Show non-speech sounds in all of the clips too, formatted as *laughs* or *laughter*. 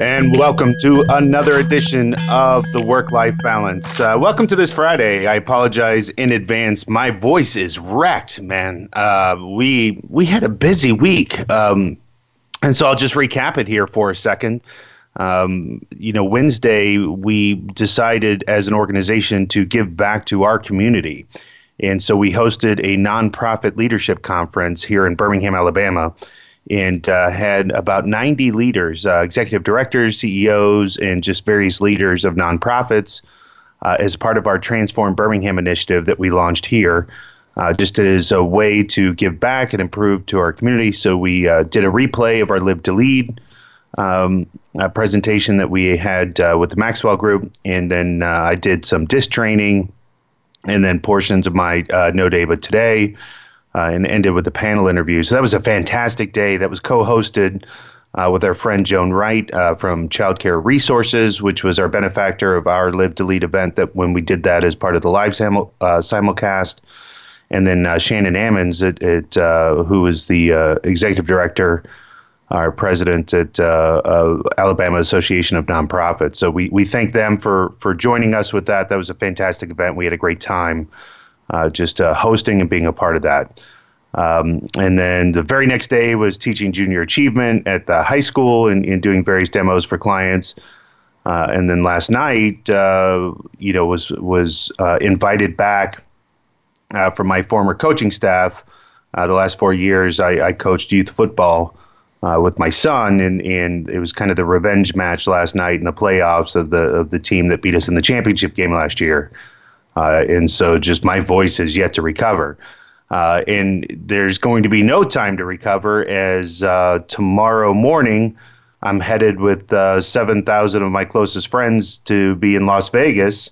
And welcome to another edition of the Work Life Balance. Uh, welcome to this Friday. I apologize in advance. My voice is wrecked, man. Uh, we we had a busy week, um, and so I'll just recap it here for a second. Um, you know, Wednesday we decided as an organization to give back to our community, and so we hosted a nonprofit leadership conference here in Birmingham, Alabama and uh, had about 90 leaders, uh, executive directors, CEOs, and just various leaders of nonprofits uh, as part of our Transform Birmingham initiative that we launched here. Uh, just as a way to give back and improve to our community. So, we uh, did a replay of our Live to Lead um, presentation that we had uh, with the Maxwell Group. And then I did some disc training and then portions of my No Day But Today uh, and ended with a panel interview. So that was a fantastic day. That was co-hosted uh, with our friend Joan Wright uh, from Childcare Resources, which was our benefactor of our Live to Lead event. That when we did that as part of the live simul- uh, simulcast, and then uh, Shannon Ammons, it, it uh, who is the executive director. Our president at Alabama Association of Nonprofits. So we, we thank them for for joining us with that. That was a fantastic event. We had a great time uh, just uh, hosting and being a part of that. Um, and then the very next day was teaching junior achievement at the high school and, and doing various demos for clients. Uh, and then last night, uh, you know, was was uh, invited back uh, from my former coaching staff. the last four years, I, I coached youth football with my son, and, and it was kind of the revenge match last night in the playoffs of the of the team that beat us in the championship game last year. Uh, and so just my voice has yet to recover. Uh, and there's going to be no time to recover as uh, tomorrow morning I'm headed with uh, 7,000 of my closest friends to be in Las Vegas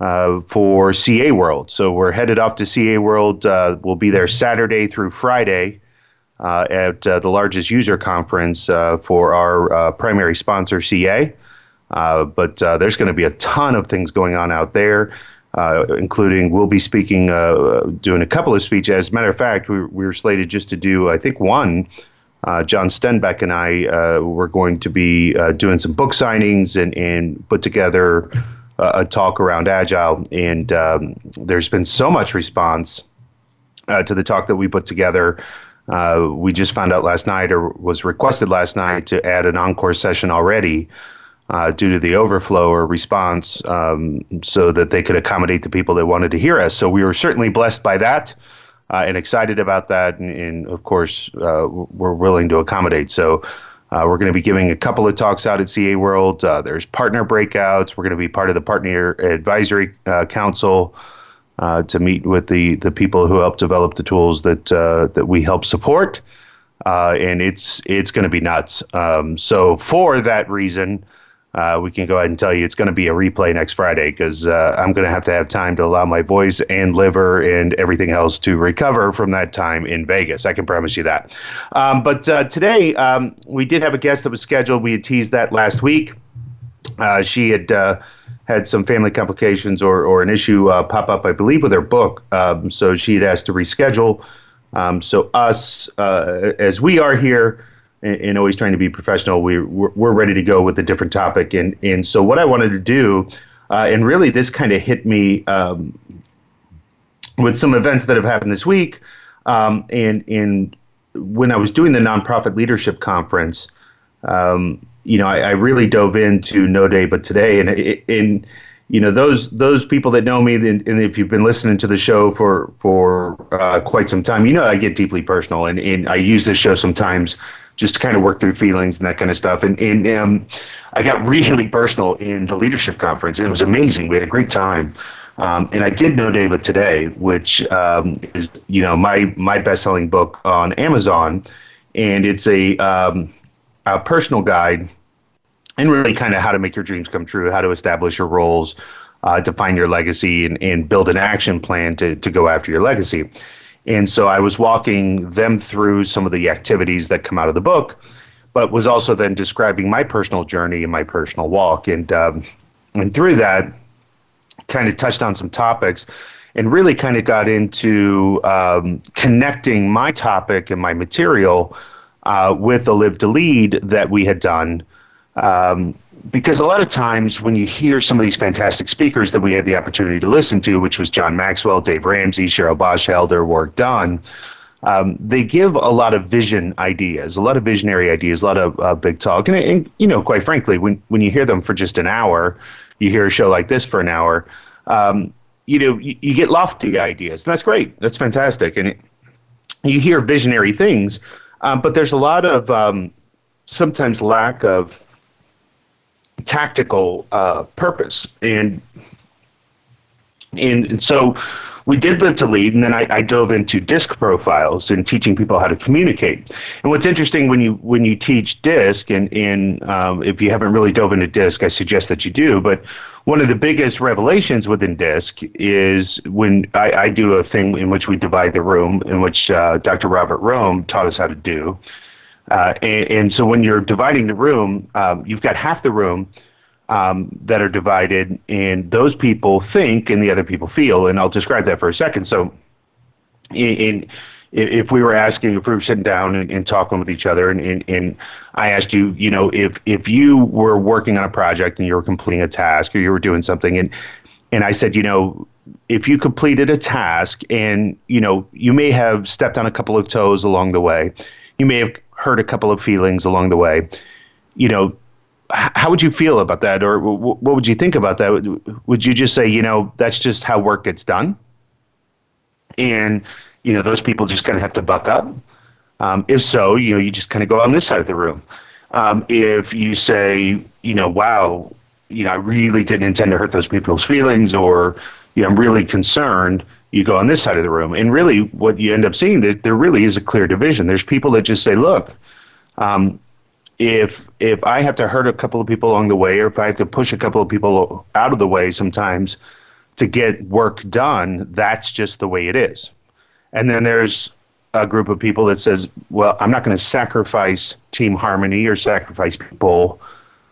uh, for CA World. So we're headed off to CA World. Uh, we'll be there Saturday through Friday. at the largest user conference for our primary sponsor, CA. but there's going to be a ton of things going on out there uh, including we'll be speaking, uh, doing a couple of speeches. As a matter of fact, we, we were slated just to do, I think, one. Uh, John Stenbeck and I uh, were going to be uh, doing some book signings and, and put together a talk around Agile. And um, there's been so much response uh, to the talk that we put together. we just found out last night, or was requested last night, to add an encore session already uh, due to the overflow or response um, so that they could accommodate the people that wanted to hear us. So we were certainly blessed by that uh, and excited about that. And, and of course, uh, we're willing to accommodate. So uh, we're going to be giving a couple of talks out at CA World. Uh, there's partner breakouts. We're going to be part of the Partner Advisory uh, Council. to meet with the, the people who help develop the tools that that we help support, and it's it's going to be nuts. Um, so for that reason, uh, we can go ahead and tell you it's going to be a replay next Friday because uh, I'm going to have to have time to allow my voice and liver and everything else to recover from that time in Vegas. I can promise you that. Um, but uh, today um, we did have a guest that was scheduled. We had teased that last week. Uh, she had uh, had some family complications or, or an issue uh, pop up, I believe, with her book. Um, so she had asked to reschedule. Um, so us, as we are here, and, and always trying to be professional, we, we're, we're ready to go with a different topic. And, and so, what I wanted to do, uh, and really this kind of hit me um, with some events that have happened this week. Um, and, and when I was doing the nonprofit leadership conference, um, you know, I, I, really dove into No Day But Today, and in you know those those people that know me, and, and, if you've been listening to the show for for uh, quite some time, you know I get deeply personal, and, and I use this show sometimes just to kind of work through feelings and that kind of stuff. And, and um, I got really personal in the leadership conference. It was amazing. We had a great time. Um, and I did No Day But Today, which um, is you know my my best selling book on Amazon, and it's a, um, a personal guide, and really kind of how to make your dreams come true, how to establish your roles, uh, define your legacy and, and build an action plan to, to go after your legacy. And so I was walking them through some of the activities that come out of the book, but was also then describing my personal journey and my personal walk. And, um, and through that, kind of touched on some topics and really kind of got into um, connecting my topic and my material uh, with the Live to Lead that we had done. Um, because a lot of times when you hear some of these fantastic speakers that we had the opportunity to listen to, which was John Maxwell, Dave Ramsey, Cheryl Bachelder, Warrick Dunn, um, they give a lot of vision ideas, a lot of visionary ideas, a lot of uh, big talk. And, and, you know, quite frankly, when, when you hear them for just an hour, you hear a show like this for an hour, um, you know, you, you, get lofty ideas. And that's great. That's fantastic. And it, you hear visionary things, um, but there's a lot of um, sometimes lack of tactical uh, purpose. And, and, and so we did Live to Lead, and then I, I, dove into DISC profiles and teaching people how to communicate. And what's interesting when you when you teach DISC, and, and um, if you haven't really dove into DISC, I suggest that you do. But one of the biggest revelations within DISC is when I, I do a thing in which we divide the room, in which uh, Dr. Robert Rohm taught us how to do. Uh, and, and, so when you're dividing the room, um, you've got half the room um, that are divided, and those people think and the other people feel. And I'll describe that for a second. So, in, in if we were asking, if we were sitting down and, and talking with each other, and, and, and, I asked you, you know, if if you were working on a project and you were completing a task or you were doing something, and and I said, you know, if you completed a task and you know you may have stepped on a couple of toes along the way, you may have hurt a couple of feelings along the way, you know, how would you feel about that, or what would you think about that? Would you just say, you know, that's just how work gets done, and you know those people just kind of have to buck up? Um, if so, you know, you just kind of go on this side of the room. Um, if you say, you know, wow, you know, I really didn't intend to hurt those people's feelings, or you know, I'm really concerned, you go on this side of the room. And really, what you end up seeing that there really is a clear division. There's people that just say, look, um, if if I have to hurt a couple of people along the way, or if I have to push a couple of people out of the way sometimes to get work done, that's just the way it is. And then there's a group of people that says, well, I'm not going to sacrifice team harmony or sacrifice people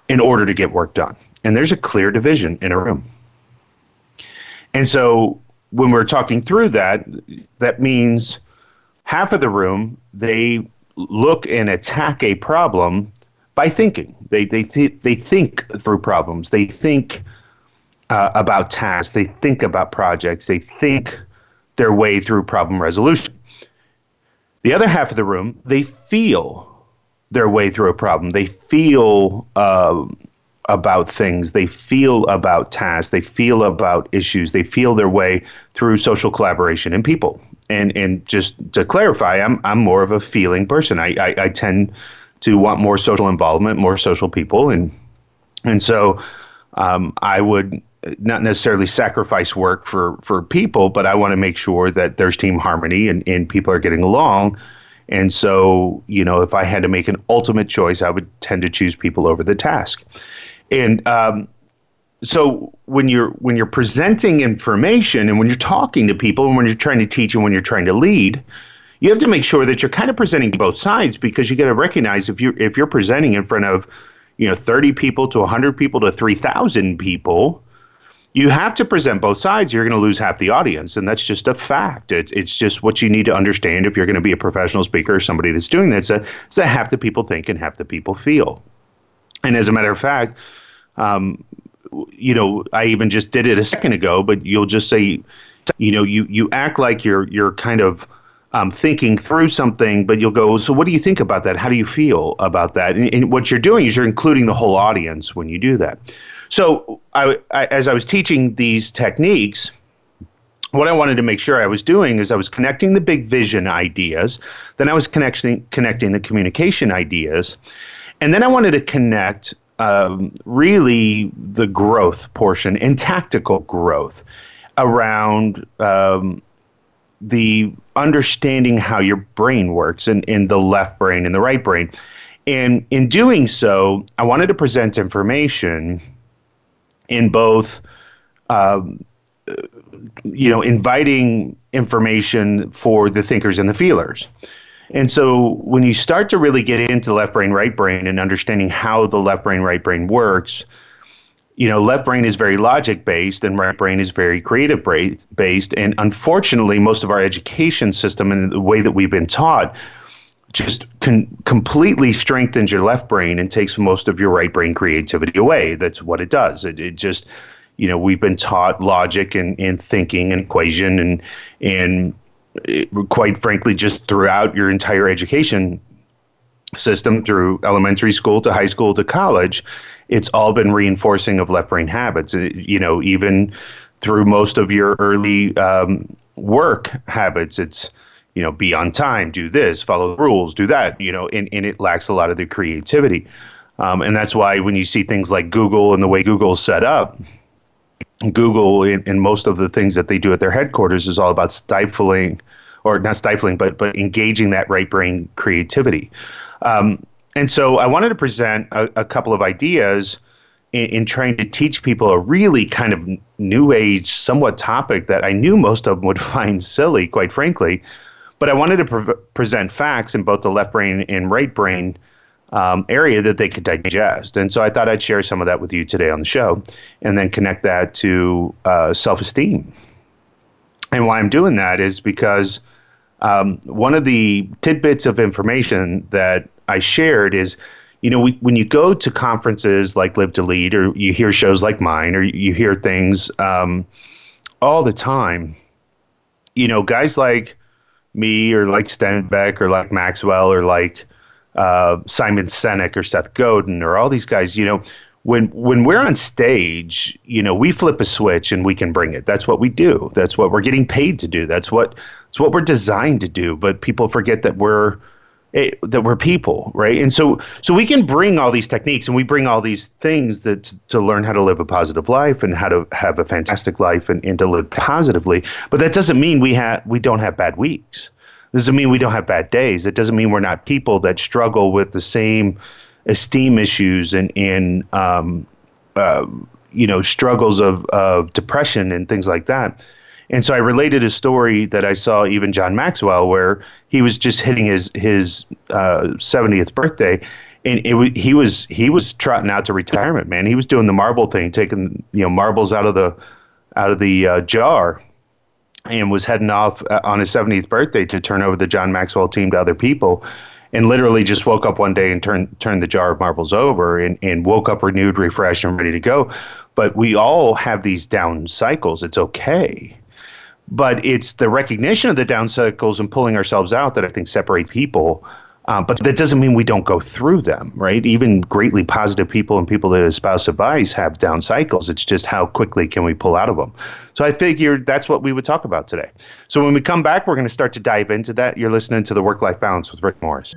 in order to get work done. And there's a clear division in a room. And so when we're talking through that, that means half of the room, they look and attack a problem by thinking. They they th- they think through problems. They think uh, about tasks. They think about projects. They think their way through problem resolution. The other half of the room, they feel their way through a problem. They feel uh, about things. They feel about tasks. They feel about issues. They feel their way through social collaboration and people. And and just to clarify, I'm I'm more of a feeling person. I, I, I tend to want more social involvement, more social people, and and so um, I would not necessarily sacrifice work for for people, but I want to make sure that there's team harmony and, and people are getting along. And so, you know, if I had to make an ultimate choice, I would tend to choose people over the task. And um, so when you're when you're presenting information and when you're talking to people and when you're trying to teach and when you're trying to lead, you have to make sure that you're kind of presenting both sides because you got to recognize if you if you're presenting in front of you know 30 people to 100 people to 3000 people you have to present both sides. You're going to lose half the audience. And that's just a fact. It's, it's just what you need to understand if you're going to be a professional speaker or somebody that's doing this that, that half the people think and half the people feel and as a matter of fact um, you know i even just did it a second ago but you'll just say you know you you act like you're you're kind of um, thinking through something, but you'll go, so what do you think about that? How do you feel about that? And, and what you're doing is you're including the whole audience when you do that. So, I, I, as I was teaching these techniques, what I wanted to make sure I was doing is I was connecting the big vision ideas, then I was connecting connecting the communication ideas, and then I wanted to connect um, really the growth portion and tactical growth around um, the understanding how your brain works in, in the left brain and the right brain. And in doing so, I wanted to present information in both um, you know, inviting information for the thinkers and the feelers. And so when you start to really get into left brain, right brain, and understanding how the left brain, right brain works, you know, left brain is very logic based and right brain is very creative based. And unfortunately, most of our education system and the way that we've been taught just con- completely strengthens your left brain and takes most of your right brain creativity away. That's what it does. It, it just, you know, we've been taught logic and, and thinking and equation and, and it, quite frankly, just throughout your entire education system through elementary school to high school to college, it's all been reinforcing of left brain habits. You know, even through most of your early um, work habits, it's you know, be on time, do this, follow the rules, do that, you know, and, and it lacks a lot of the creativity. Um, and that's why when you see things like Google and the way Google's set up, Google and, most of the things that they do at their headquarters is all about stifling, or not stifling, but but engaging that right brain creativity. Um, and so I wanted to present a, a couple of ideas in, in, trying to teach people a really kind of new age, somewhat topic that I knew most of them would *laughs* find silly, quite frankly. But I wanted to pre- present facts in both the left brain and right brain um, area that they could digest. And so I thought I'd share some of that with you today on the show and then connect that to uh, self esteem. And why I'm doing that is because um, one of the tidbits of information that I shared is you know, we, when you go to conferences like Live to Lead, or you hear shows like mine, or you hear things um, all the time, you know, guys like me or like Stenbeck or like Maxwell or like uh, Simon Sinek or Seth Godin or all these guys, you know, when when we're on stage, you know, we flip a switch and we can bring it. That's what we do. That's what we're getting paid to do. That's what it's what we're designed to do. But people forget that we're it, eh, that we're people, right? And so so we can bring all these techniques and we bring all these things that to learn how to live a positive life and how to have a fantastic life and, and to live positively. But that doesn't mean we have we don't have bad weeks. Doesn't mean we don't have bad days. It doesn't mean we're not people that struggle with the same esteem issues and and um, uh, you know struggles of of depression and things like that. And so I related a story that I saw even John Maxwell, where he was just hitting his his uh, 70th birthday, and it he was he was trotting out to retirement. Man, he was doing the marble thing, taking you know marbles out of the out of the uh, jar, and was heading off uh, on his 70th birthday to turn over the John Maxwell team to other people. And literally just woke up one day and turned turned the jar of marbles over and, and woke up renewed, refreshed, and ready to go. But we all have these down cycles. It's okay but it's the recognition of the down cycles and pulling ourselves out that I think separates people. Um, but that doesn't mean we don't go through them, right? Even greatly positive people and people that espouse advice have down cycles. It's just how quickly can we pull out of them. So I figured that's what we would talk about today. So when we come back, we're going to start to dive into that. You're listening to the Work Life Balance with Rick Morris.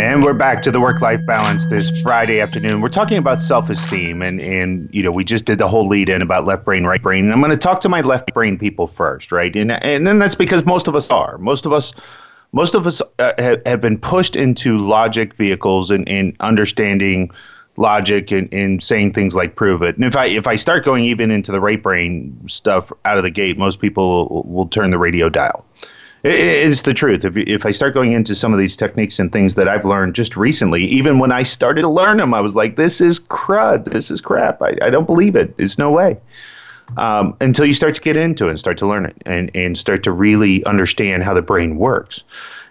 And we're back to the work life balance this Friday afternoon. We're talking about self esteem, and, and you know, we just did the whole lead in about left brain, right brain. And I'm going to talk to my left brain people first, right? And, and then that's because most of us are. Most of us. Most of us uh, have, been pushed into logic vehicles and, and understanding logic and, and saying things like prove it. And if I if I start going even into the right brain stuff out of the gate, most people will, will turn the radio dial it's the truth. If, if I start going into some of these techniques and things that I've learned just recently, even when I started to learn them, I was like, this is crud. This is crap. I, I don't believe it. There's no way. Um, until you start to get into it and start to learn it and, and start to really understand how the brain works.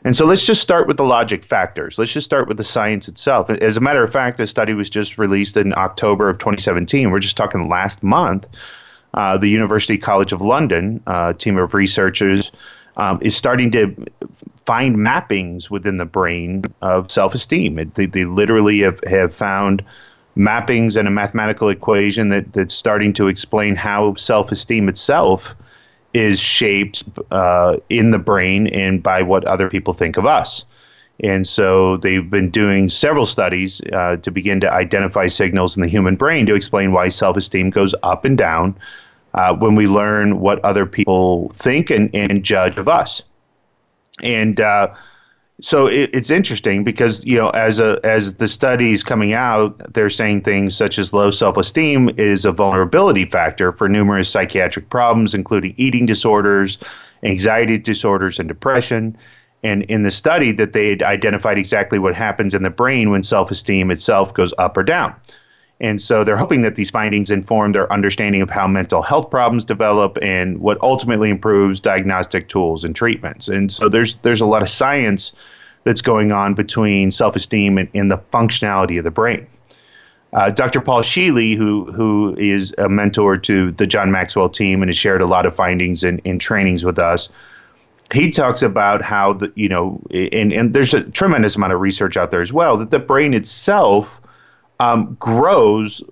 And so let's just start with the logic factors. Let's just start with the science itself. As a matter of fact, this study was just released in October of 2017. We're just talking last month. Uh, the University College of London, uh, team of researchers, um, is starting to find mappings within the brain of self esteem. They, they literally have, have found mappings and a mathematical equation that, that's starting to explain how self esteem itself is shaped uh, in the brain and by what other people think of us. And so they've been doing several studies uh, to begin to identify signals in the human brain to explain why self esteem goes up and down uh, when we learn what other people think and, and judge of us. And uh, so it, it's interesting because you know as a as the studies coming out, they're saying things such as low self esteem is a vulnerability factor for numerous psychiatric problems, including eating disorders, anxiety disorders, and depression. And in the study, that they identified exactly what happens in the brain when self esteem itself goes up or down. And so they're hoping that these findings inform their understanding of how mental health problems develop and what ultimately improves diagnostic tools and treatments. And so there's there's a lot of science that's going on between self-esteem and, and the functionality of the brain. Uh, Dr. Paul Scheele, who who is a mentor to the John Maxwell team and has shared a lot of findings and, and trainings with us, he talks about how the you know and, and there's a tremendous amount of research out there as well that the brain itself um, grows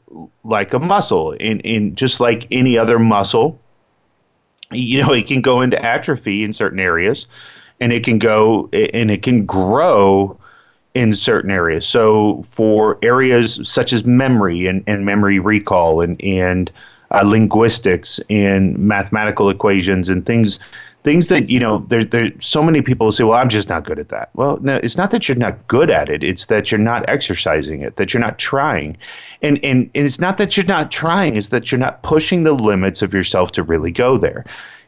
like a muscle, in, in just like any other muscle. You know, it can go into atrophy in certain areas, and it can go and it can grow in certain areas. So, for areas such as memory and, and memory recall and and uh, linguistics and mathematical equations and things things that you know there there so many people who say well i'm just not good at that. Well no it's not that you're not good at it it's that you're not exercising it that you're not trying. And and, and it's not that you're not trying it's that you're not pushing the limits of yourself to really go there.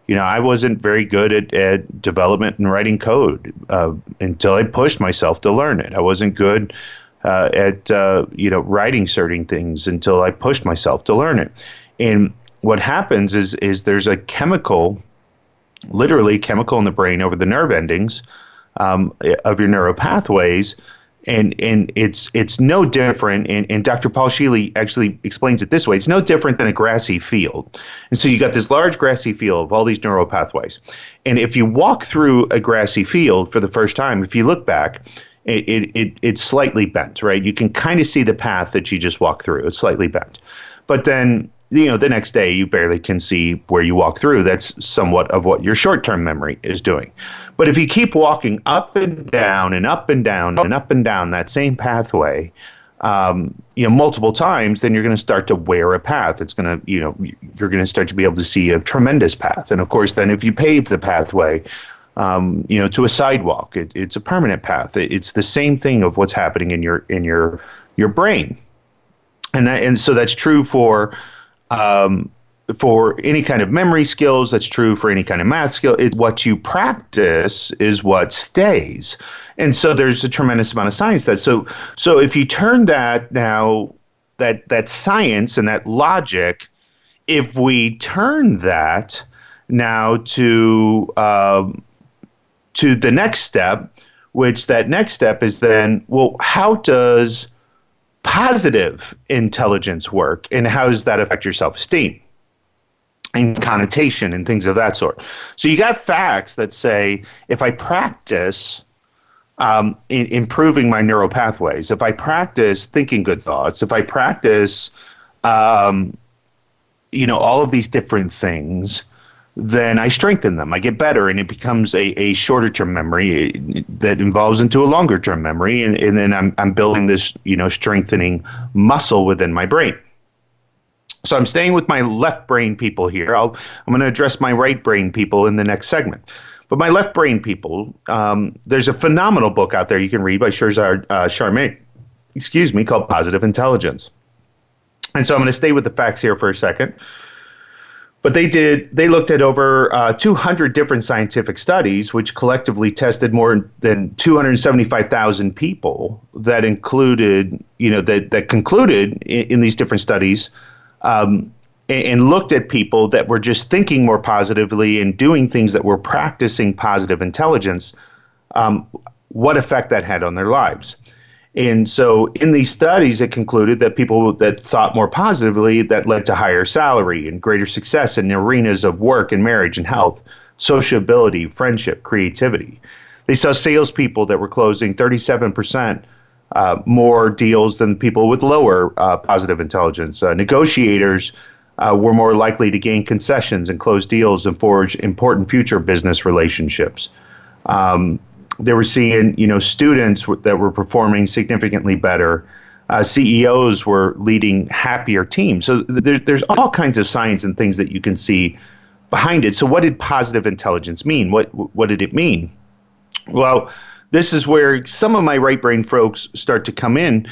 You know i wasn't very good at, at development and writing code uh, until i pushed myself to learn it. I wasn't good uh, at uh, you know writing certain things until i pushed myself to learn it. And what happens is is there's a chemical literally chemical in the brain over the nerve endings um, of your neural pathways. And, and it's it's no different, and, and Dr. Paul Scheele actually explains it this way. It's no different than a grassy field. And so you got this large grassy field of all these neural pathways. And if you walk through a grassy field for the first time, if you look back, it, it, it it's slightly bent, right? You can kind of see the path that you just walked through. It's slightly bent. But then you know, the next day you barely can see where you walk through. That's somewhat of what your short term memory is doing. But if you keep walking up and down and up and down and up and down that same pathway, um, you know, multiple times, then you're going to start to wear a path. It's going to, you know, you're going to start to be able to see a tremendous path. And of course, then if you pave the pathway, um, you know, to a sidewalk, it, it's a permanent path. It, it's the same thing of what's happening in your in your your brain, and that, and so that's true for um, for any kind of memory skills. That's true for any kind of math skill. It, what you practice is what stays, and so there's a tremendous amount of science that. So so if you turn that now that that science and that logic, if we turn that now to um, to the next step, which that next step is then well, how does positive intelligence work and how does that affect your self-esteem and connotation and things of that sort. So you got facts that say if i practice um, in improving my neural pathways if i practice thinking good thoughts if i practice um, you know all of these different things then I strengthen them. I get better, and it becomes a, a shorter term memory that involves into a longer term memory, and, and then I'm, I'm building this you know strengthening muscle within my brain. So I'm staying with my left brain people here. I'll, I'm going to address my right brain people in the next segment. But my left brain people, um, there's a phenomenal book out there you can read by Shirzad uh, Sharma, excuse me, called Positive Intelligence. And so I'm going to stay with the facts here for a second but they did they looked at over uh, 200 different scientific studies which collectively tested more than 275,000 people that included you know that that concluded in, in these different studies um, and, and, looked at people that were just thinking more positively and doing things that were practicing positive intelligence um, what effect that had on their lives and so in these studies, it concluded that people that thought more positively that led to higher salary and greater success in the arenas of work and marriage and health, sociability, friendship, creativity. They saw salespeople that were closing 37% uh, more deals than people with lower uh, positive intelligence. Uh, negotiators uh, were more likely to gain concessions and close deals and forge important future business relationships. Um, they were seeing you know students that were performing significantly better. Uh, CEOs were leading happier teams. So th- there's all kinds of signs and things that you can see behind it. So what did positive intelligence mean? What what did it mean? Well, this is where some of my right brain folks start to come in,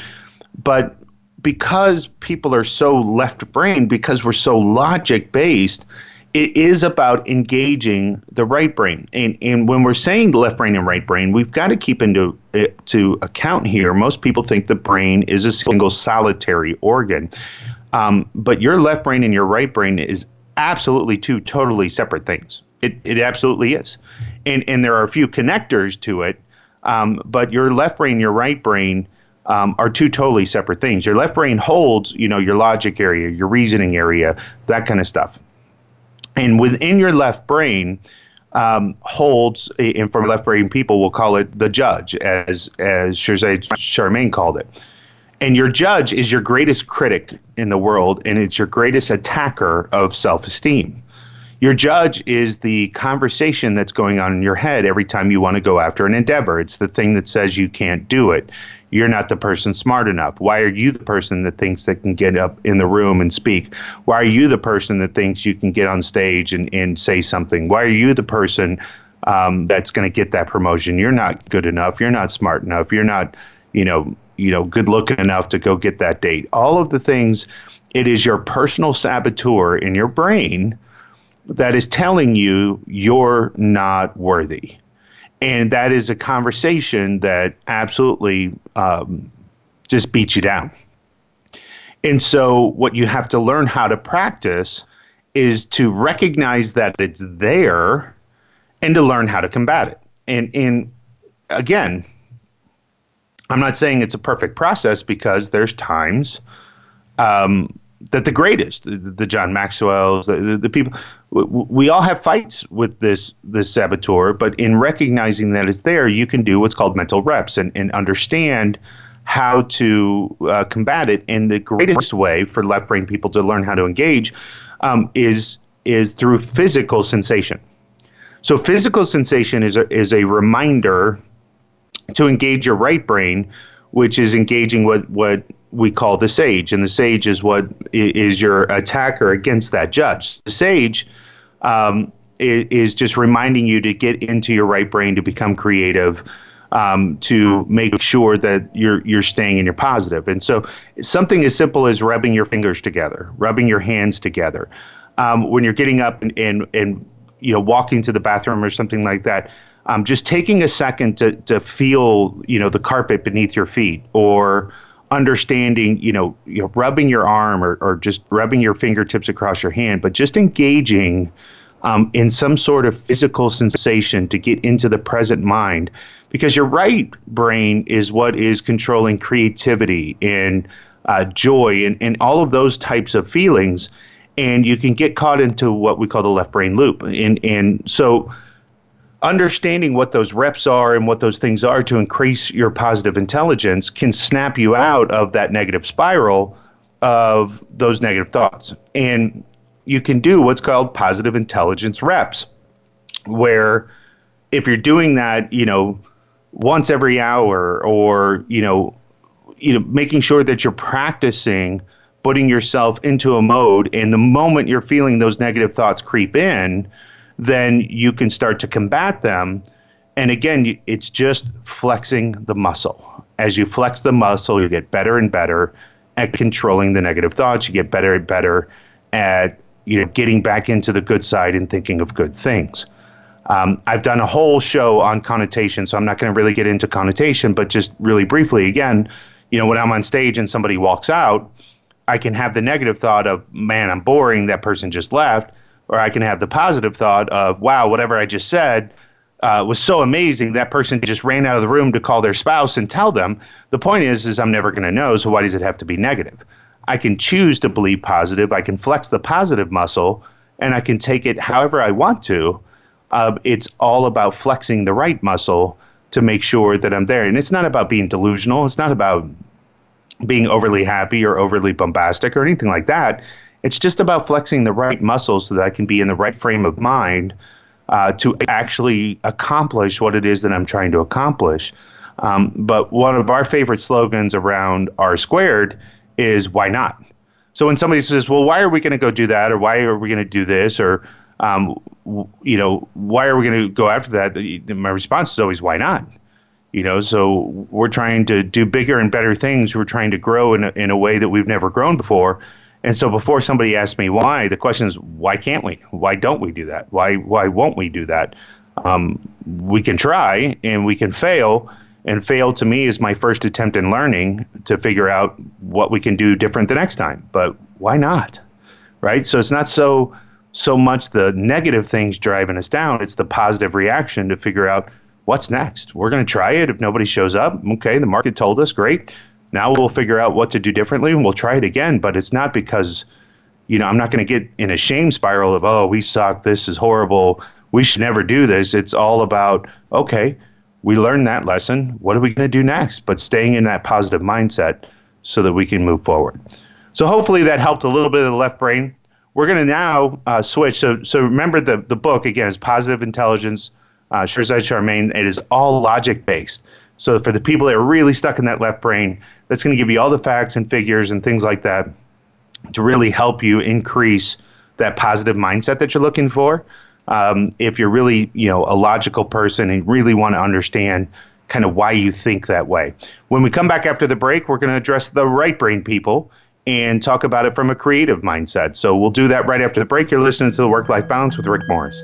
but because people are so left brain, because we're so logic based, it is about engaging the right brain. And, and when we're saying left brain and right brain, we've got to keep into uh, to account here. Most people think the brain is a single solitary organ, um, but your left brain and your right brain is absolutely two totally separate things. It, it absolutely is, and and there are a few connectors to it, um, but your left brain, your right brain. Um, are two totally separate things. Your left brain holds, you know, your logic area, your reasoning area, that kind of stuff and within your left brain um, holds, and for left brain people, we'll call it the judge, as as Chamine called it. And your judge is your greatest critic in the world, and it's your greatest attacker of self esteem. Your judge is the conversation that's going on in your head every time you want to go after an endeavor. It's the thing that says you can't do it you're not the person smart enough? Why are you the person that thinks that can get up in the room and speak? Why are you the person that thinks you can get on stage and, and say something? Why are you the person um, that's going to get that promotion? You're not good enough. You're not smart enough. You're not, you know, you know, good looking enough to go get that date. All of the things, it is your personal saboteur in your brain that is telling you you're not worthy and that is a conversation that absolutely um, just beats you down. And so, what you have to learn how to practice is to recognize that it's there and to learn how to combat it. And, and again, I'm not saying it's a perfect process because there's times um, that the greatest, the, the John Maxwell's, the, the, the, people, we all have fights with this this saboteur, but in recognizing that it's there, you can do what's called mental reps and, and understand how to uh, combat it. And the greatest way for left brain people to learn how to engage um, is is through physical sensation. So physical sensation is a, is a reminder to engage your right brain, which is engaging what what we call the sage, and the sage is what is your attacker against that judge. The sage um, is just reminding you to get into your right brain to become creative. Um, to make sure that you're you're staying in your positive. And so something as simple as rubbing your fingers together, rubbing your hands together, um, when you're getting up and, and and you know walking to the bathroom or something like that. Um, just taking a second to to feel you know the carpet beneath your feet or understanding, you know, you know, rubbing your arm or, or just rubbing your fingertips across your hand, but just engaging um, in some sort of physical sensation to get into the present mind. Because your right brain is what is controlling creativity and uh, joy and, and all of those types of feelings. And you can get caught into what we call the left brain loop. And, and so, understanding what those reps are and what those things are to increase your positive intelligence can snap you out of that negative spiral of those negative thoughts. And you can do what's called positive intelligence reps, where if you're doing that, you know, once every hour or, you know, you know, making sure that you're practicing putting yourself into a mode and the moment you're feeling those negative thoughts creep in, then you can start to combat them. And again, it's just flexing the muscle. As you flex the muscle, you get better and better at controlling the negative thoughts. You get better and better at you know getting back into the good side and thinking of good things. Um, I've done a whole show on connotation, so I'm not going to really get into connotation, but just really briefly, again, you know, when I'm on stage and somebody walks out, I can have the negative thought of, man, I'm boring. That person just left or I can have the positive thought of, wow, whatever I just said uh, was so amazing. That person just ran out of the room to call their spouse and tell them. The point is, is I'm never going to know. So why does it have to be negative? I can choose to believe positive. I can flex the positive muscle, and I can take it however I want to. Uh, it's all about flexing the right muscle to make sure that I'm there. And it's not about being delusional. It's not about being overly happy or overly bombastic or anything like that. It's just about flexing the right muscles so that I can be in the right frame of mind uh, to actually accomplish what it is that I'm trying to accomplish. Um, but one of our favorite slogans around R squared is why not? So when somebody says, well, why are we going to go do that? Or why are we going to do this? Or, um, you know, why are we going to go after that? My response is always, why not? You know, so we're trying to do bigger and better things. We're trying to grow in a, in a way that we've never grown before. And so before somebody asks me why, the question is why can't we? Why don't we do that? Why why won't we do that? Um, we can try and we can fail. And fail to me is my first attempt in learning to figure out what we can do different the next time. But why not? Right? So it's not so so much the negative things driving us down. It's the positive reaction to figure out what's next. We're going to try it. If nobody shows up, okay, the market told us, great. Now we'll figure out what to do differently and we'll try it again. But it's not because, you know, I'm not going to get in a shame spiral of, oh, we suck. This is horrible. We should never do this. It's all about, okay, we learned that lesson. What are we going to do next? But staying in that positive mindset so that we can move forward. So hopefully that helped a little bit of the left brain. We're going to now uh, switch. So, so remember the, the book, again, is Positive Intelligence, uh, Chamine. It is all logic based. So for the people that are really stuck in that left brain, that's going to give you all the facts and figures and things like that to really help you increase that positive mindset that you're looking for. Um, if you're really, you know, a logical person and really want to understand kind of why you think that way. When we come back after the break, we're going to address the right brain people and talk about it from a creative mindset. So we'll do that right after the break. You're listening to the Work Life Balance with Rick Morris.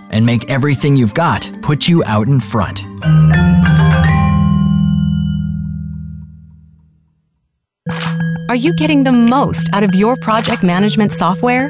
and make everything you've got put you out in front? Are you getting the most out of your project management software?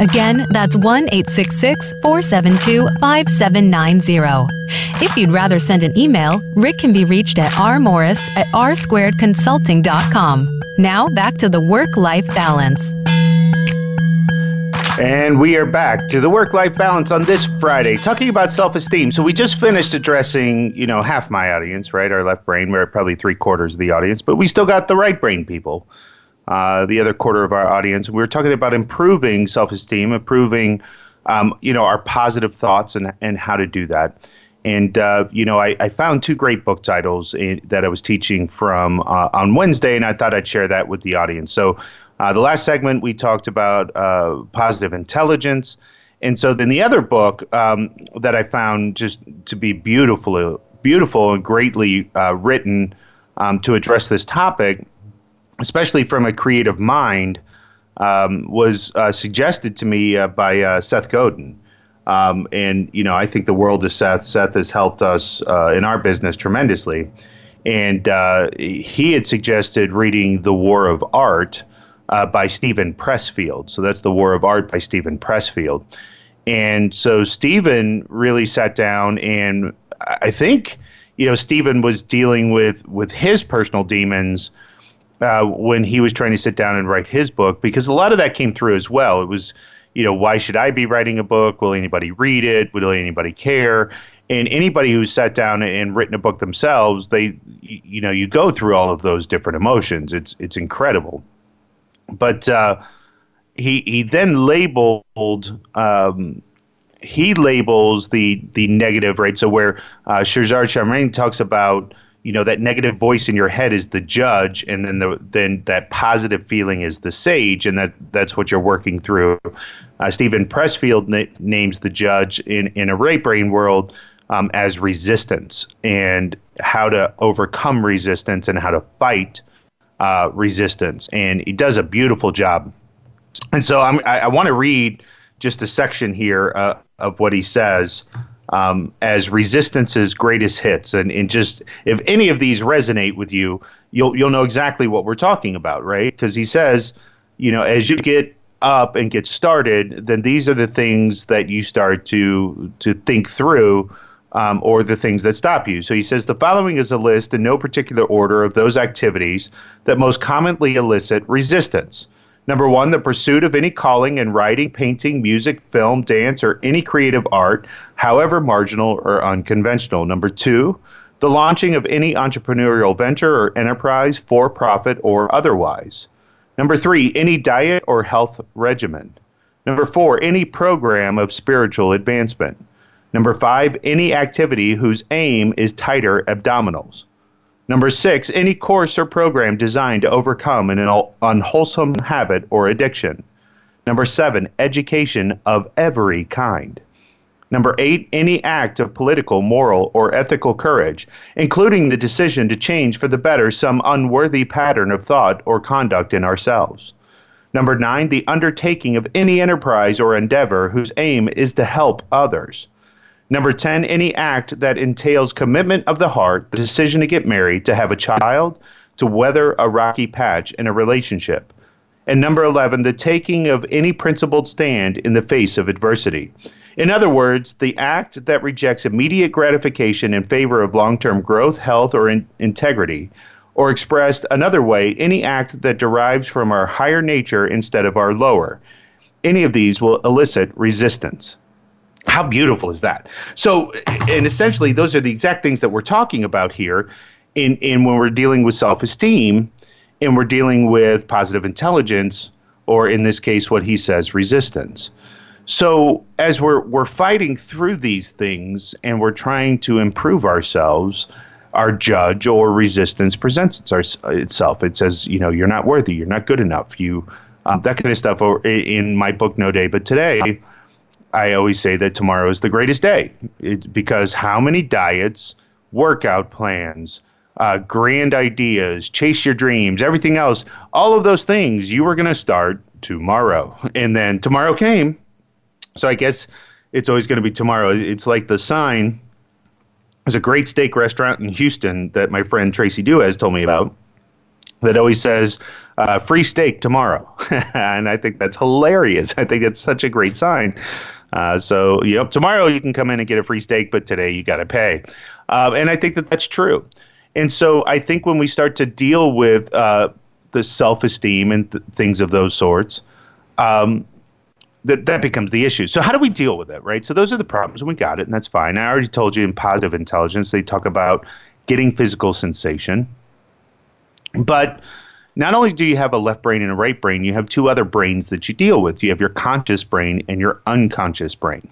Again, that's 1 866 472 5790. If you'd rather send an email, Rick can be reached at rmorris at rsquaredconsulting.com. Now back to the work life balance. And we are back to the work-life balance on this Friday, talking about self-esteem. So we just finished addressing, you know, half my audience, right? Our left brain, we're probably three quarters of the audience, but we still got the right brain people, uh, the other quarter of our audience. We were talking about improving self-esteem, improving, um, you know, our positive thoughts and and how to do that. And uh, you know, I, I, found two great book titles in, that I was teaching from uh, on Wednesday, and I thought I'd share that with the audience. So uh, the last segment we talked about uh, positive intelligence, and so then the other book um, that I found just to be beautiful, beautiful and greatly uh, written um, to address this topic, especially from a creative mind, um, was uh, suggested to me uh, by uh, Seth Godin. Um, and you know, I think the world is Seth. Seth has helped us in our business tremendously, and he had suggested reading The War of Art uh, by Steven Pressfield. So that's The War of Art by Steven Pressfield. And so Steven really sat down and I think, you know, Steven was dealing with, with his personal demons uh, when he was trying to sit down and write his book because a lot of that came through as well. It was, you know, why should I be writing a book? Will anybody read it? Will anybody care? And anybody who's sat down and written a book themselves, they, you know, you go through all of those different emotions. It's it's incredible. But uh, he he then labeled um, he labels the the negative right. So where uh, Shirzad Chamine talks about you know that negative voice in your head is the judge, and then the then that positive feeling is the sage, and that that's what you're working through. Uh, Steven Pressfield na- names the judge in in a right brain world. Um, as resistance and how to overcome resistance and how to fight uh, resistance, and he does a beautiful job. And so I'm, I, I want to read just a section here uh, of what he says um, as Resistance's greatest hits, and, and just if any of these resonate with you, you'll you'll know exactly what we're talking about, right? Because he says, you know, as you get up and get started, then these are the things that you start to to think through um, or the things that stop you. So he says the following is a list in no particular order of those activities that most commonly elicit resistance. Number one, the pursuit of any calling in writing, painting, music, film, dance, or any creative art, however marginal or unconventional. Number two, the launching of any entrepreneurial venture or enterprise, for profit or otherwise. Number three, any diet or health regimen. Number four, any program of spiritual advancement. Number five, any activity whose aim is tighter abdominals. Number six, any course or program designed to overcome an unwholesome habit or addiction. Number seven, education of every kind. Number eight, any act of political, moral, or ethical courage, including the decision to change for the better some unworthy pattern of thought or conduct in ourselves. Number nine, the undertaking of any enterprise or endeavor whose aim is to help others. Number 10, any act that entails commitment of the heart, the decision to get married, to have a child, to weather a rocky patch in a relationship. And number 11, the taking of any principled stand in the face of adversity. In other words, the act that rejects immediate gratification in favor of long term growth, health, or in- integrity. Or expressed another way, any act that derives from our higher nature instead of our lower. Any of these will elicit resistance. How beautiful is that? So, and essentially, those are the exact things that we're talking about here in, in when we're dealing with self esteem and we're dealing with positive intelligence, or in this case, what he says, resistance. So, as we're, we're fighting through these things and we're trying to improve ourselves, our judge or resistance presents itself. It says, you know, you're not worthy, you're not good enough, you, um, that kind of stuff. Or in my book, No Day But Today, I always say that tomorrow is the greatest day it, because how many diets, workout plans, uh, grand ideas, chase your dreams, everything else, all of those things you were going to start tomorrow. *laughs* And then tomorrow came. So I guess it's always going to be tomorrow. It's like the sign. There's a great steak restaurant in Houston that my friend Tracy Duez told me about that always says uh, free steak tomorrow. *laughs* and I think that's hilarious. I think it's such a great sign. Uh, so, you know, tomorrow you can come in and get a free steak, but today you got to pay. Uh, and I think that that's true. And so I think when we start to deal with uh, the self esteem and th- things of those sorts, um, that that becomes the issue. So how do we deal with it, right? So those are the problems, and we got it, and that's fine. I already told you in positive intelligence, they talk about getting physical sensation, but not only do you have a left brain and a right brain, you have two other brains that you deal with. You have your conscious brain and your unconscious brain.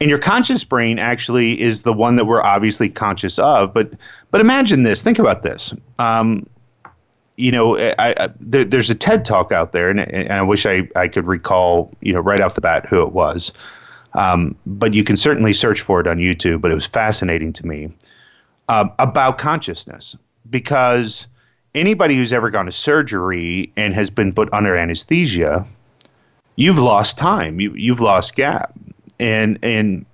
And your conscious brain actually is the one that we're obviously conscious of. But but imagine this. Think about this. Um, you know, I, I, there, there's a TED talk out there, and, and, I wish I, I could recall, you know, right off the bat who it was. Um, but you can certainly search for it on YouTube. But it was fascinating to me uh, about consciousness because anybody who's ever gone to surgery and has been put under anesthesia, you've lost time. You you've lost gap, and and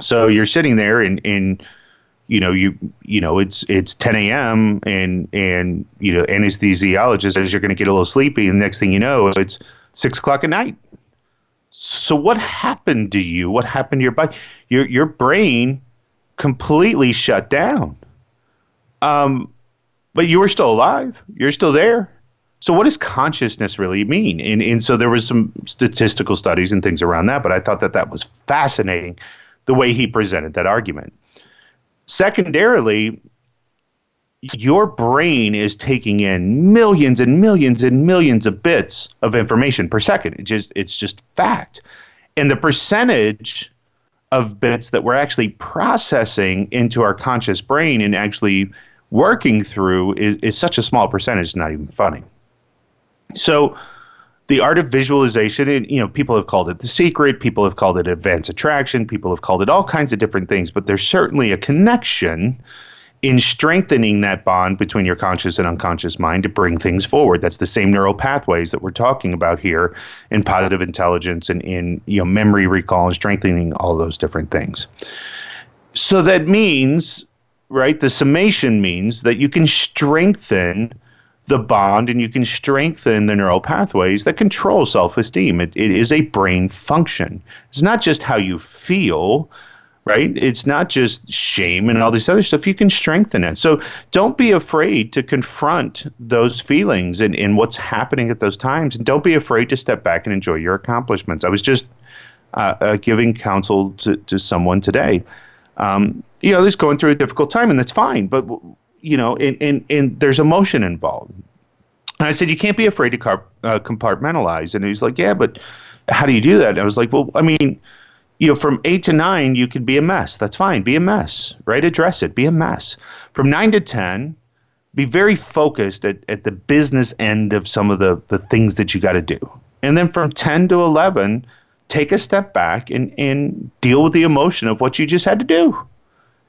so you're sitting there and and you know you you know it's it's 10 a.m. and and you know anesthesiologist says you're going to get a little sleepy, and next thing you know it's six o'clock at night. So what happened to you? What happened to your body? Your your brain completely shut down. Um, but you were still alive. You're still there. So what does consciousness really mean? And, and so there was some statistical studies and things around that, but I thought that that was fascinating the way he presented that argument. Secondarily, your brain is taking in millions and millions and millions of bits of information per second. It just it's just fact. And the percentage of bits that we're actually processing into our conscious brain and actually working through is, is such a small percentage, it's not even funny. So, the art of visualization, and, you know, people have called it the secret, people have called it advanced attraction, people have called it all kinds of different things, but there's certainly a connection in strengthening that bond between your conscious and unconscious mind to bring things forward. That's the same neural pathways that we're talking about here in positive intelligence and in you know memory recall and strengthening all those different things. So that means right? The summation means that you can strengthen the bond and you can strengthen the neural pathways that control self esteem. It, it is a brain function. It's not just how you feel, right? It's not just shame and all this other stuff. You can strengthen it. So don't be afraid to confront those feelings and, and what's happening at those times. And don't be afraid to step back and enjoy your accomplishments. I was just uh, uh, giving counsel to, to someone today. Um, you know, this going through a difficult time, and that's fine. But, you know, and, and, and there's emotion involved. And I said, you can't be afraid to car- uh, compartmentalize. And he's like, yeah, but how do you do that? And I was like, well, I mean, you know, from eight to nine, you can be a mess. That's fine. Be a mess, right? Address it. Be a mess. From nine to 10, be very focused at, at the business end of some of the, the things that you got to do. And then from 10 to 11, take a step back and, and deal with the emotion of what you just had to do.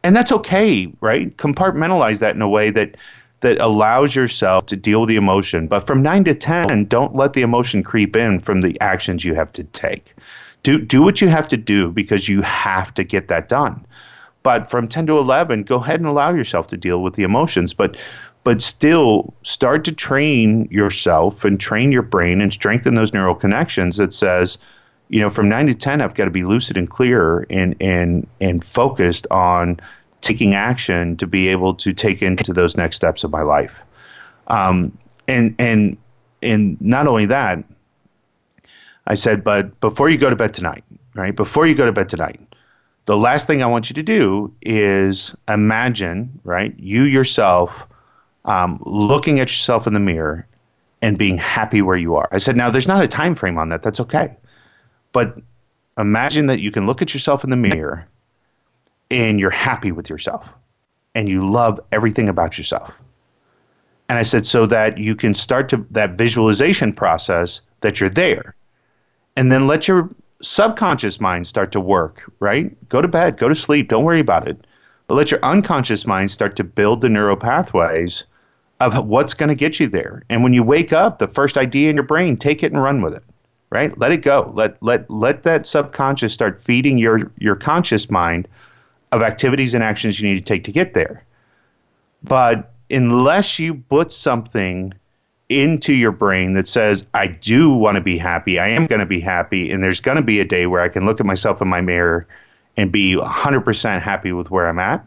And that's okay, right? Compartmentalize that in a way that that allows yourself to deal with the emotion. But from 9 to 10, don't let the emotion creep in from the actions you have to take do do what you have to do because you have to get that done. But from 10 to 11, go ahead and allow yourself to deal with the emotions, but but still start to train yourself and train your brain and strengthen those neural connections that says, you know, from 9 to 10 I've got to be lucid and clear and and and focused on taking action to be able to take into those next steps of my life. Um, and and and not only that, I said, but before you go to bed tonight, right? Before you go to bed tonight, the last thing I want you to do is imagine, right? You yourself um, looking at yourself in the mirror and being happy where you are. I said, now there's not a time frame on that. That's okay. But imagine that you can look at yourself in the mirror and you're happy with yourself and you love everything about yourself. And I said, so that you can start to that visualization process that you're there and then let your subconscious mind start to work, right? Go to bed, go to sleep, don't worry about it. But let your unconscious mind start to build the neural pathways of what's going to get you there. And when you wake up, the first idea in your brain, take it and run with it. Right? Let it go. Let let let that subconscious start feeding your your conscious mind of activities and actions you need to take to get there. But unless you put something into your brain that says, I do want to be happy. I am going to be happy. And there's going to be a day where I can look at myself in my mirror and be 100% happy with where I'm at.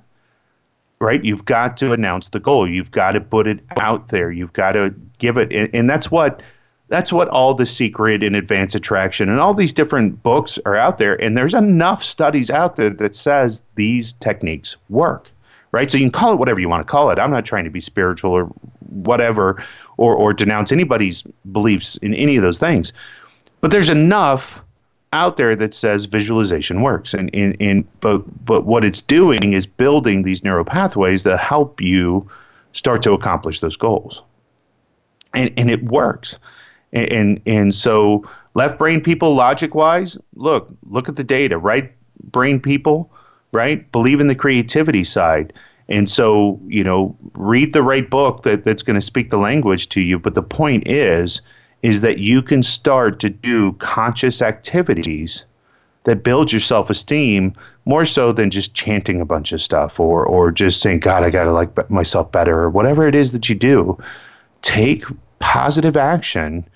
Right? You've got to announce the goal. You've got to put it out there. You've got to give it. And, and that's what. That's what all the secret and advanced attraction and all these different books are out there. And there's enough studies out there that says these techniques work right? So you can call it whatever you want to call it. I'm not trying to be spiritual or whatever or, or denounce anybody's beliefs in any of those things. But there's enough out there that says visualization works. And, and, and but but what it's doing is building these neural pathways that help you start to accomplish those goals. And and it works. And and, so left brain people logic wise, look, look at the data. Right brain people, right? Believe in the creativity side and so, you know, read the right book that, that's going to speak the language to you. But the point is, is that you can start to do conscious activities that build your self-esteem more so than just chanting a bunch of stuff or or just saying god i gotta like myself better or whatever it is that you do take positive action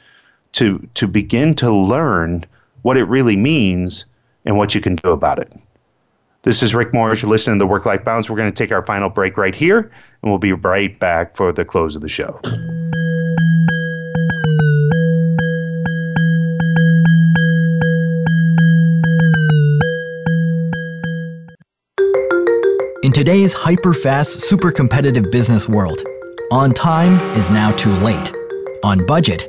to to begin to learn what it really means and what you can do about it this is Rick Morris. You're listening to the Work Life Balance. We're going to take our final break right here, and we'll be right back for the close of the show. In today's hyper fast, super competitive business world, on time is now too late. On budget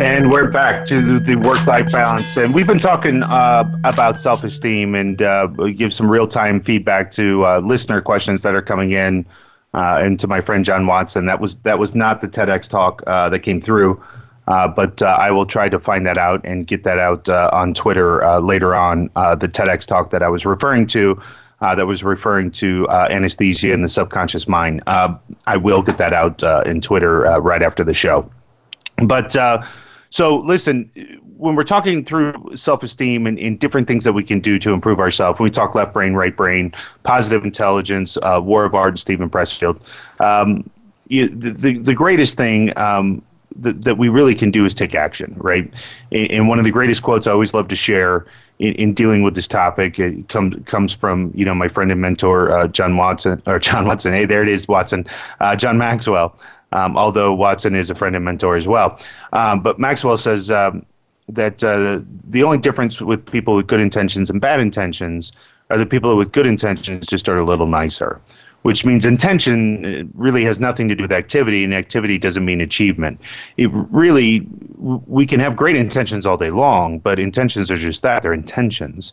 And we're back to the work life balance. And we've been talking uh, about self esteem and uh, give some real time feedback to uh, listener questions that are coming in uh, and to my friend John Watson. That was that was not the TEDx talk uh, that came through, uh, but I will try to find that out and get that out on Twitter later on. the TEDx talk that I was referring to. that was referring to anesthesia in the subconscious mind. I will get that out in Twitter right after the show. But so, listen, when we're talking through self esteem and, and, different things that we can do to improve ourselves, when we talk left brain, right brain, positive intelligence, uh, War of Art, and Steven Pressfield, um, you, the, the, the, greatest thing um, that, that we really can do is take action, right? And, one of the greatest quotes I always love to share in, in dealing with this topic it comes comes from you know my friend and mentor uh, John Watson or *laughs* John Watson. Hey, there it is, Watson. Uh, John Maxwell. Um, although Watson is a friend and mentor as well, um, but Maxwell says um, that uh, the only difference with people with good intentions and bad intentions are the people with good intentions just are a little nicer, which means intention uh, really has nothing to do with activity, and activity doesn't mean achievement. It really, we can have great intentions all day long, but intentions are just that they're intentions.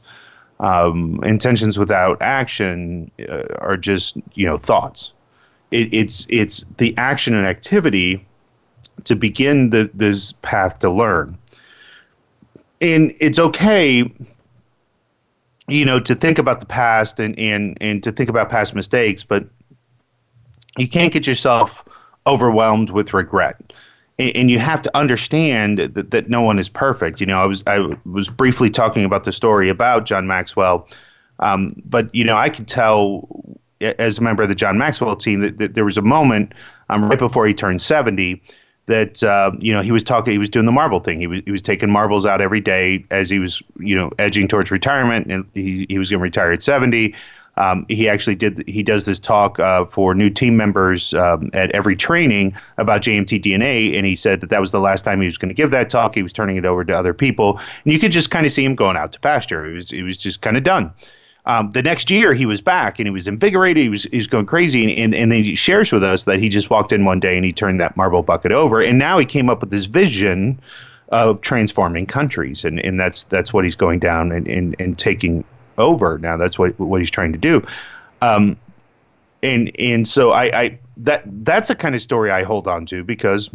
Um, intentions without action uh, are just you know thoughts. It, it's it's the action and activity to begin the, this path to learn. And it's okay you know to think about the past and and and to think about past mistakes but you can't get yourself overwhelmed with regret. And, you have to understand that, that no one is perfect. You know i was i was briefly talking about the story about john maxwell um, but you know i could tell as a member of the john maxwell team that, that there was a moment um, right before he turned 70 that uh, you know he was talking he was doing the marble thing. He was he was taking marbles out every day as he was you know edging towards retirement and he, he was going to retire at 70 um, he actually did he does this talk uh, for new team members um, at every training about JMT DNA and he said that that was the last time he was going to give that talk. He was turning it over to other people. And you could just kind of see him going out to pasture. He was he was just kind of done um, the next year he was back and he was invigorated. He was he was going crazy, and, and then he shares with us that he just walked in one day and he turned that marble bucket over, and now he came up with this vision of transforming countries, and, and that's that's what he's going down and, and, and taking over now. That's what what he's trying to do. Um, and and so I, I that that's a kind of story I hold on to because,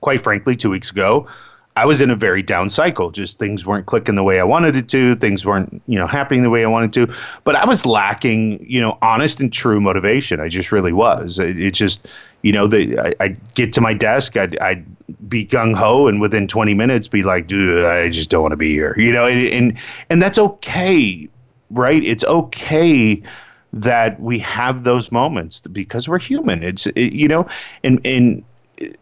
quite frankly, two weeks ago I was in a very down cycle. Just things weren't clicking the way I wanted it to. Things weren't, you know, happening the way I wanted to. But I was lacking, you know, honest and true motivation. I just really was. It, it just, you know, the I, I'd get to my desk, I'd, I'd be gung ho, and within 20 minutes, be like, dude, I just don't want to be here. You know, and and, and that's okay, right? It's okay that we have those moments because we're human. It's it, you know, and and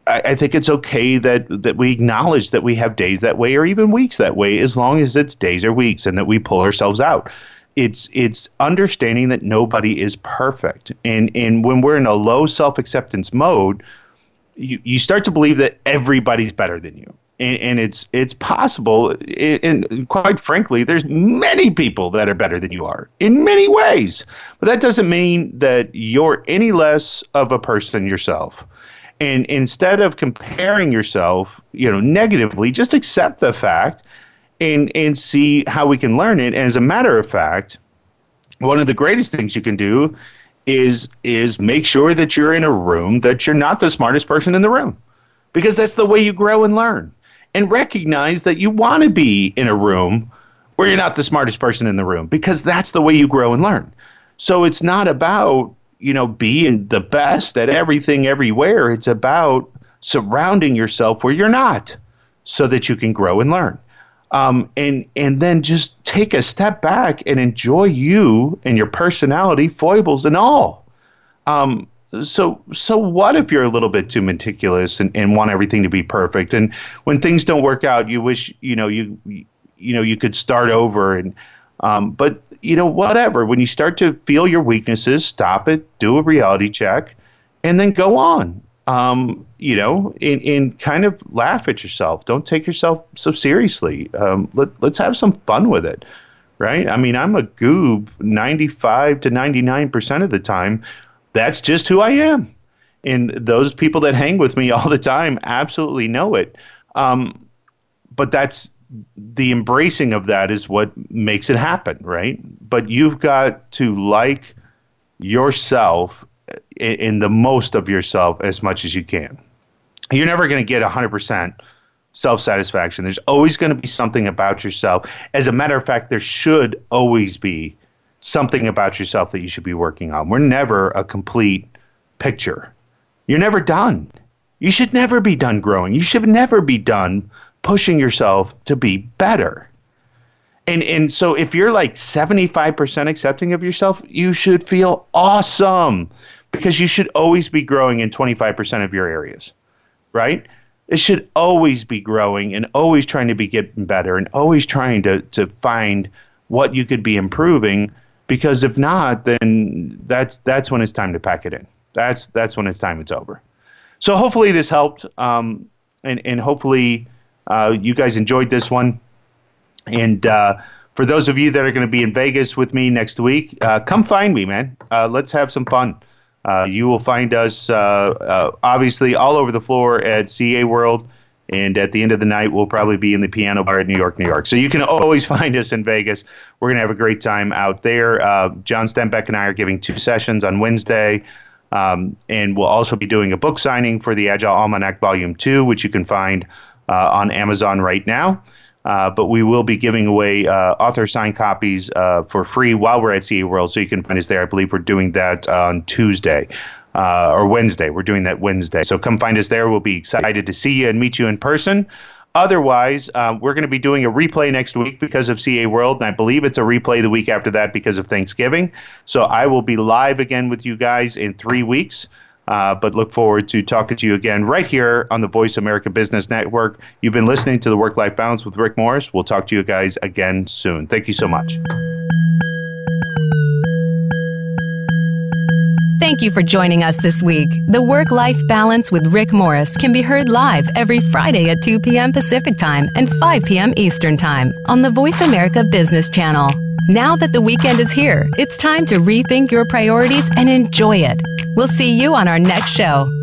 I, I think it's okay that that we acknowledge that we have days that way or even weeks that way, as long as it's days or weeks, and that we pull ourselves out. It's it's understanding that nobody is perfect, and and when we're in a low self acceptance mode, you, you start to believe that everybody's better than you. And, and it's it's possible and quite frankly there's many people that are better than you are in many ways. But that doesn't mean that you're any less of a person yourself and instead of comparing yourself you know negatively just accept the fact and and see how we can learn it and as a matter of fact one of the greatest things you can do is is make sure that you're in a room that you're not the smartest person in the room because that's the way you grow and learn and recognize that you want to be in a room where you're not the smartest person in the room because that's the way you grow and learn. So it's not about, you know, being the best at everything everywhere. It's about surrounding yourself where you're not so that you can grow and learn. Um, and and then just take a step back and enjoy you and your personality, foibles and all. Um, so so what if you're a little bit too meticulous and, and want everything to be perfect and when things don't work out you wish you know you you know you could start over and um, but you know whatever. When you start to feel your weaknesses stop it do a reality check and then go on. Um, you know and, and kind of laugh at yourself. Don't take yourself so seriously. Um, let, let's have some fun with it right? I mean i'm a goob 95 to 99% of the time. That's just who I am. And those people that hang with me *laughs* all the time absolutely know it. Um, but that's the embracing of that is what makes it happen, right? But you've got to like yourself in the most of yourself as much as you can. You're never going to get 100% self satisfaction. There's always going to be something about yourself. As a matter of fact, there should always be something about yourself that you should be working on. We're never a complete picture. You're never done. You should never be done growing. You should never be done pushing yourself to be better. And and so if you're like 75% accepting of yourself, you should feel awesome because you should always be growing in 25% of your areas. Right? It should always be growing and always trying to be getting better and always trying to to find what you could be improving because if not, then that's that's when it's time to pack it in. That's that's when it's time it's over. So hopefully this helped, um, and and hopefully uh, you guys enjoyed this one. And uh, for those of you that are going to be in Vegas with me next week, uh, come find me, man. Uh, let's have some fun. Uh, you will find us uh, obviously all over the floor at CA World. And at the end of the night, we'll probably be in the piano bar at New York, New York. So you can always *laughs* find us in Vegas. We're going to have a great time out there. John Stenbeck and I are giving two sessions on Wednesday. Um, and we'll also be doing a book signing for the Agile Almanac Volume 2, which you can find on Amazon right now. Uh, but we will be giving away uh, author signed copies uh, for free while we're at CA World, so you can find us there. I believe we're doing that on Tuesday uh, or Wednesday. We're doing that Wednesday. So come find us there. We'll be excited to see you and meet you in person. Otherwise, we're going to be doing a replay next week because of CA World, and I believe it's a replay the week after that because of Thanksgiving. So I will be live again with you guys in three weeks. Uh, but look forward to talking to you again right here on the Voice America Business Network. You've been listening to the Work Life Balance with Rick Morris. We'll talk to you guys again soon. Thank you so much. Thank you for joining us this week. The Work Life Balance with Rick Morris can be heard live every Friday at 2 p.m. Pacific Time and 5 p.m. Eastern Time on the Voice America Business Channel. Now that the weekend is here, it's time to rethink your priorities and enjoy it. We'll see you on our next show.